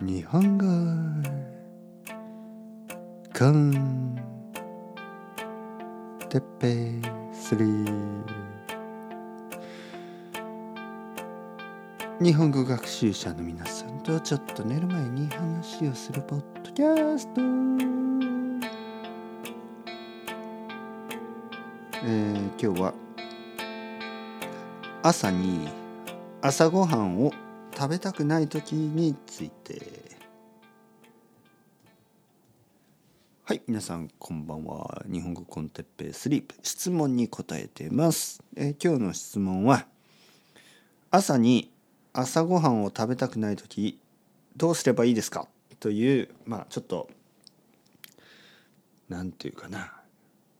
日本語コンテッペスリー。日本語学習者の皆さんとちょっと寝る前に話をするポッドキャスト。えー、今日は朝に朝ごはんを食べたくない時について。はい皆さんこんばんは。日本語コンテッペイスリープ。質問に答えてます、えー、今日の質問は朝に朝ごはんを食べたくない時どうすればいいですか？というまあちょっとなんていうかな。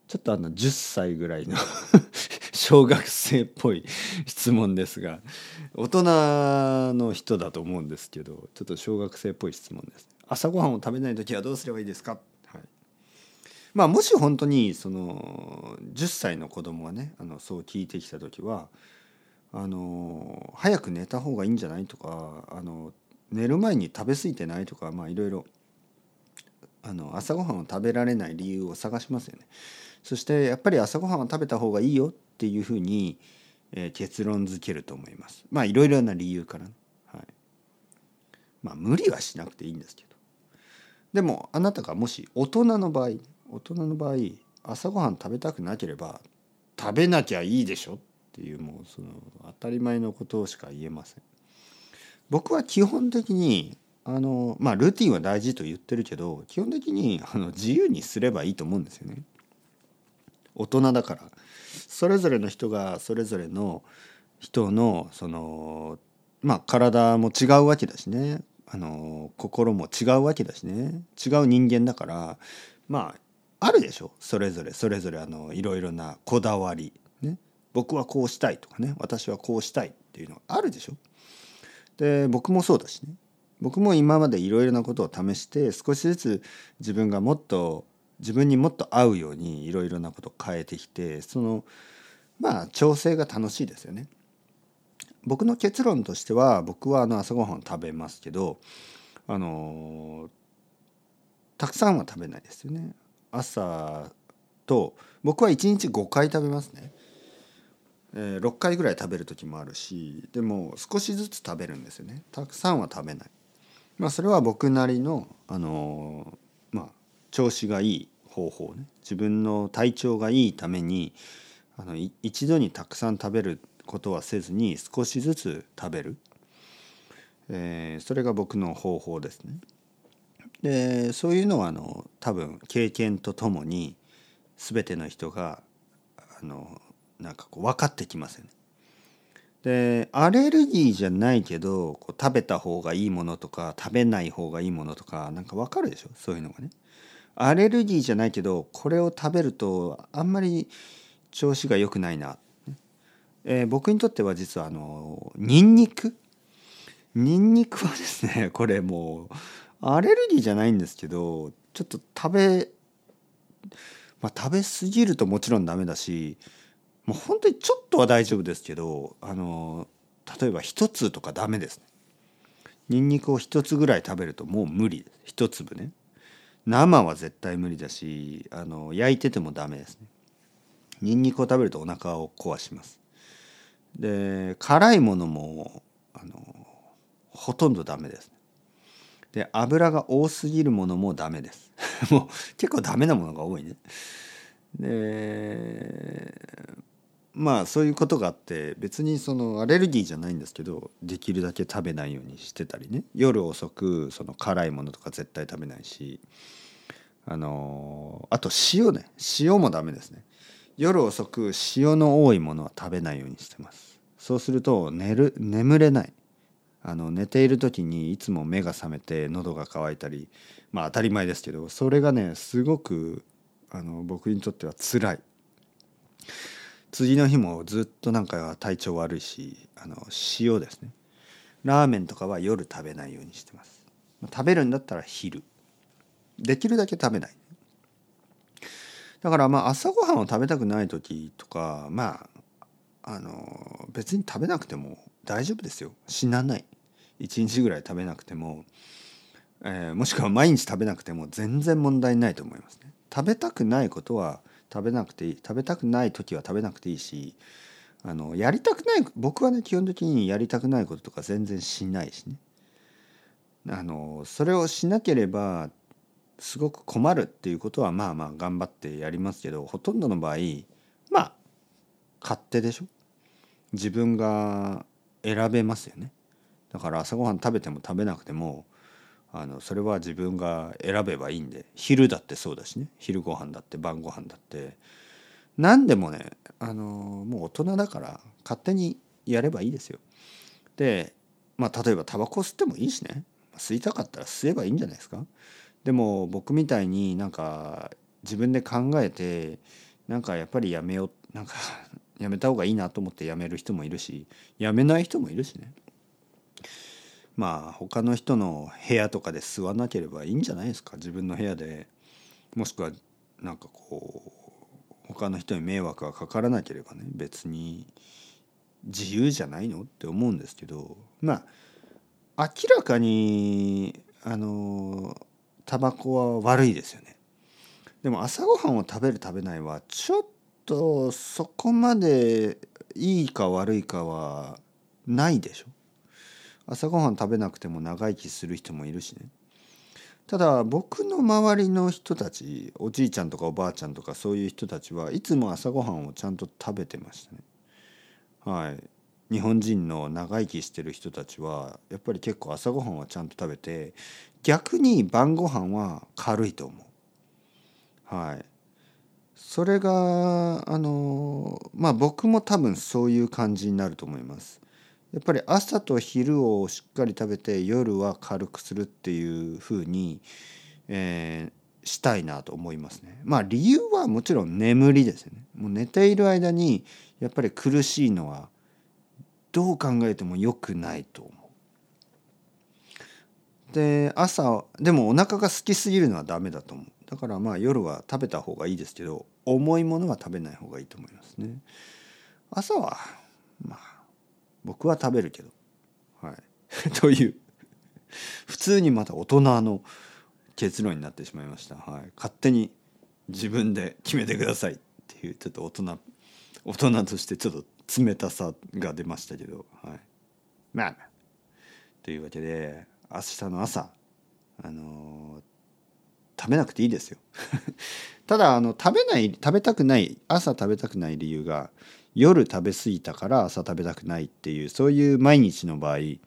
ちょっとあの10歳ぐらいの 小学生っぽい質問ですが大人の人だと思うんですけどちょっと小学生っぽい質問です。朝ごはんを食べない時はどうすればいいですか、はい、まあもし本当にその10歳の子供がねあのそう聞いてきた時はあの早く寝た方がいいんじゃないとかあの寝る前に食べ過ぎてないとかまあいろいろあの朝ごはんを食べられない理由を探しますよね。そしてやっぱり朝ごはんは食べた方がいいよっていうふうに、えー、結論づけると思います。まあいろいろな理由から、ね、はい、まあ無理はしなくていいんですけど。でもあなたがもし大人の場合大人の場合朝ごはん食べたくなければ食べなきゃいいでしょっていうもうその当たり前のことしか言えません。僕は基本的にあのまあルーティンは大事と言ってるけど基本的にあの自由にすればいいと思うんですよね。大人だから。それぞれの人がそれぞれの人のそのまあ体も違うわけだしね。あの心も違うわけだしね。違う人間だからまああるでしょ。それぞれそれぞれあのいろいろなこだわり、ね、僕はこうしたいとかね。私はこうしたいっていうのがあるでしょ。で僕もそうだしね。僕も今までいろいろなことを試して少しずつ自分がもっと自分にもっと合うようにいろいろなことを変えてきてそのまあ調整が楽しいですよね。僕の結論としては僕はあの朝ごはん食べますけどあのたくさんは食べないですよね。朝と僕は1日5回食べますね。えー、6回ぐらい食べる時もあるしでも少しずつ食べるんですよねたくさんは食べないまあそれは僕なりのあのまあ調子がいい方法ね自分の体調がいいためにあの一度にたくさん食べることはせずに少しずつ食べる、えー、それが僕の方法ですね。でそういうのはあの多分経験とともに全ての人があのなんかこう分かってきますよね。でアレルギーじゃないけどこう食べた方がいいものとか食べない方がいいものとかなんか分かるでしょ？そういうのがね。アレルギーじゃないけどこれを食べるとあんまり調子が良くないな、えー、僕にとっては実はあのニンニク？ニンニクはですね これもうアレルギーじゃないんですけどちょっと食べまあ食べ過ぎるともちろんダメだしもう本当にちょっとは大丈夫ですけどあの例えば一つとかダメですね。ニンニクを一つぐらい食べるともう無理です。一粒ね。生は絶対無理だしあの焼いててもダメですね。ニンニクを食べるとお腹を壊します。で辛いものもあのほとんどダメですで油が多すぎるものもダメです。もう結構ダメなものが多いね。でまあそういうことがあって別にそのアレルギーじゃないんですけどできるだけ食べないようにしてたりね。夜遅くその辛いものとか絶対食べないしあのあと塩ね。塩もダメですね。夜遅く塩の多いものは食べないようにしてます。そうすると寝る眠れない。あの寝ている時にいつも目が覚めて喉が渇いたりまあ当たり前ですけどそれがねすごくあの僕にとっては辛い。次の日もずっとなんか体調悪いしあの塩ですね。ラーメンとかは夜食べないようにしてます。食べるんだったら昼。できるだけ食べない。だからまあ朝ごはんを食べたくない時とかまああの別に食べなくても大丈夫ですよ。死なない。1日ぐらい食べなくてもえー、もしくは毎日食べなくても全然問題ないと思いますね。食べたくないことは食べなくていい。食べたくない時は食べなくていいしあのやりたくない僕はね基本的にやりたくないこととか全然しないしね。あのそれをしなければすごく困るっていうことはまあまあ頑張ってやりますけどほとんどの場合まあ勝手でしょ。自分が選べますよね。だから朝ごはん食べても食べなくてもあのそれは自分が選べばいいんで昼だってそうだしね昼ご飯だって晩ご飯だって何でもねあのもう大人だから勝手にやればいいですよ。でまあ例えばタバコ吸ってもいいしね吸いたかったら吸えばいいんじゃないですか。でも僕みたいになんか自分で考えてなんかやっぱりやめようなんかやめた方がいいなと思ってやめる人もいるしやめない人もいるしねまあ他の人の部屋とかで吸わなければいいんじゃないですか？自分の部屋でもしくはなんかこう他の人に迷惑がかからなければね別に自由じゃないのって思うんですけどまあ明らかにあのタバコは悪いですよね。でも朝ごはんを食べる食べないはちょっとそこまでいいか悪いかはないでしょ？朝ごはん食べなくても長生きする人もいるしね。ただ僕の周りの人たちおじいちゃんとかおばあちゃんとかそういう人たちはいつも朝ごはんをちゃんと食べてましたね。はい。日本人の長生きしてる人たちはやっぱり結構朝ごはんはちゃんと食べて逆に晩ご飯は軽いと思う。はい。それがあのまあ僕も多分そういう感じになると思います。やっぱり朝と昼をしっかり食べて夜は軽くするっていうふうに、えー、したいなと思いますね。まあ理由はもちろん眠りですよね。もう寝ている間にやっぱり苦しいのはどう考えても良くないと思う。で朝でもお腹が空きすぎるのはダメだと思うだからまあ夜は食べた方がいいですけど重いものは食べない方がいいと思いますね朝はまあ僕は食べるけど。はい。という。普通にまた大人の結論になってしまいました、はい、勝手に自分で決めてください。っていうちょっと大人大人としてちょっと冷たさが出ましたけど。はい。まあというわけで明日の朝あのー、食べなくていいですよ。ただあの食べない食べたくない朝食べたくない理由が夜食べ過ぎたから朝食べたくないっていうそういう毎日の場合、え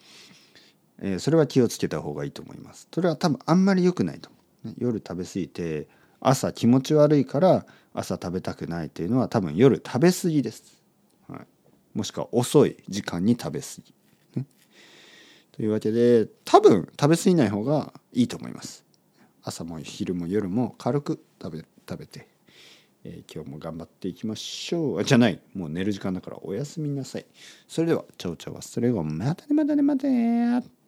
ー、それは気をつけた方がいいと思います。それは多分あんまり良くないと思う、ね、夜食べ過ぎて朝気持ち悪いから朝食べたくないっていうのは多分夜食べ過ぎです、はい、もしくは遅い時間に食べ過ぎ。というわけで多分食べ過ぎない方がいいと思います。朝も昼も夜も軽く食べ食べて、えー、今日も頑張っていきましょう。じゃない。もう寝る時間だからおやすみなさい。それではちょうちょはそれをまたねまたねまたね。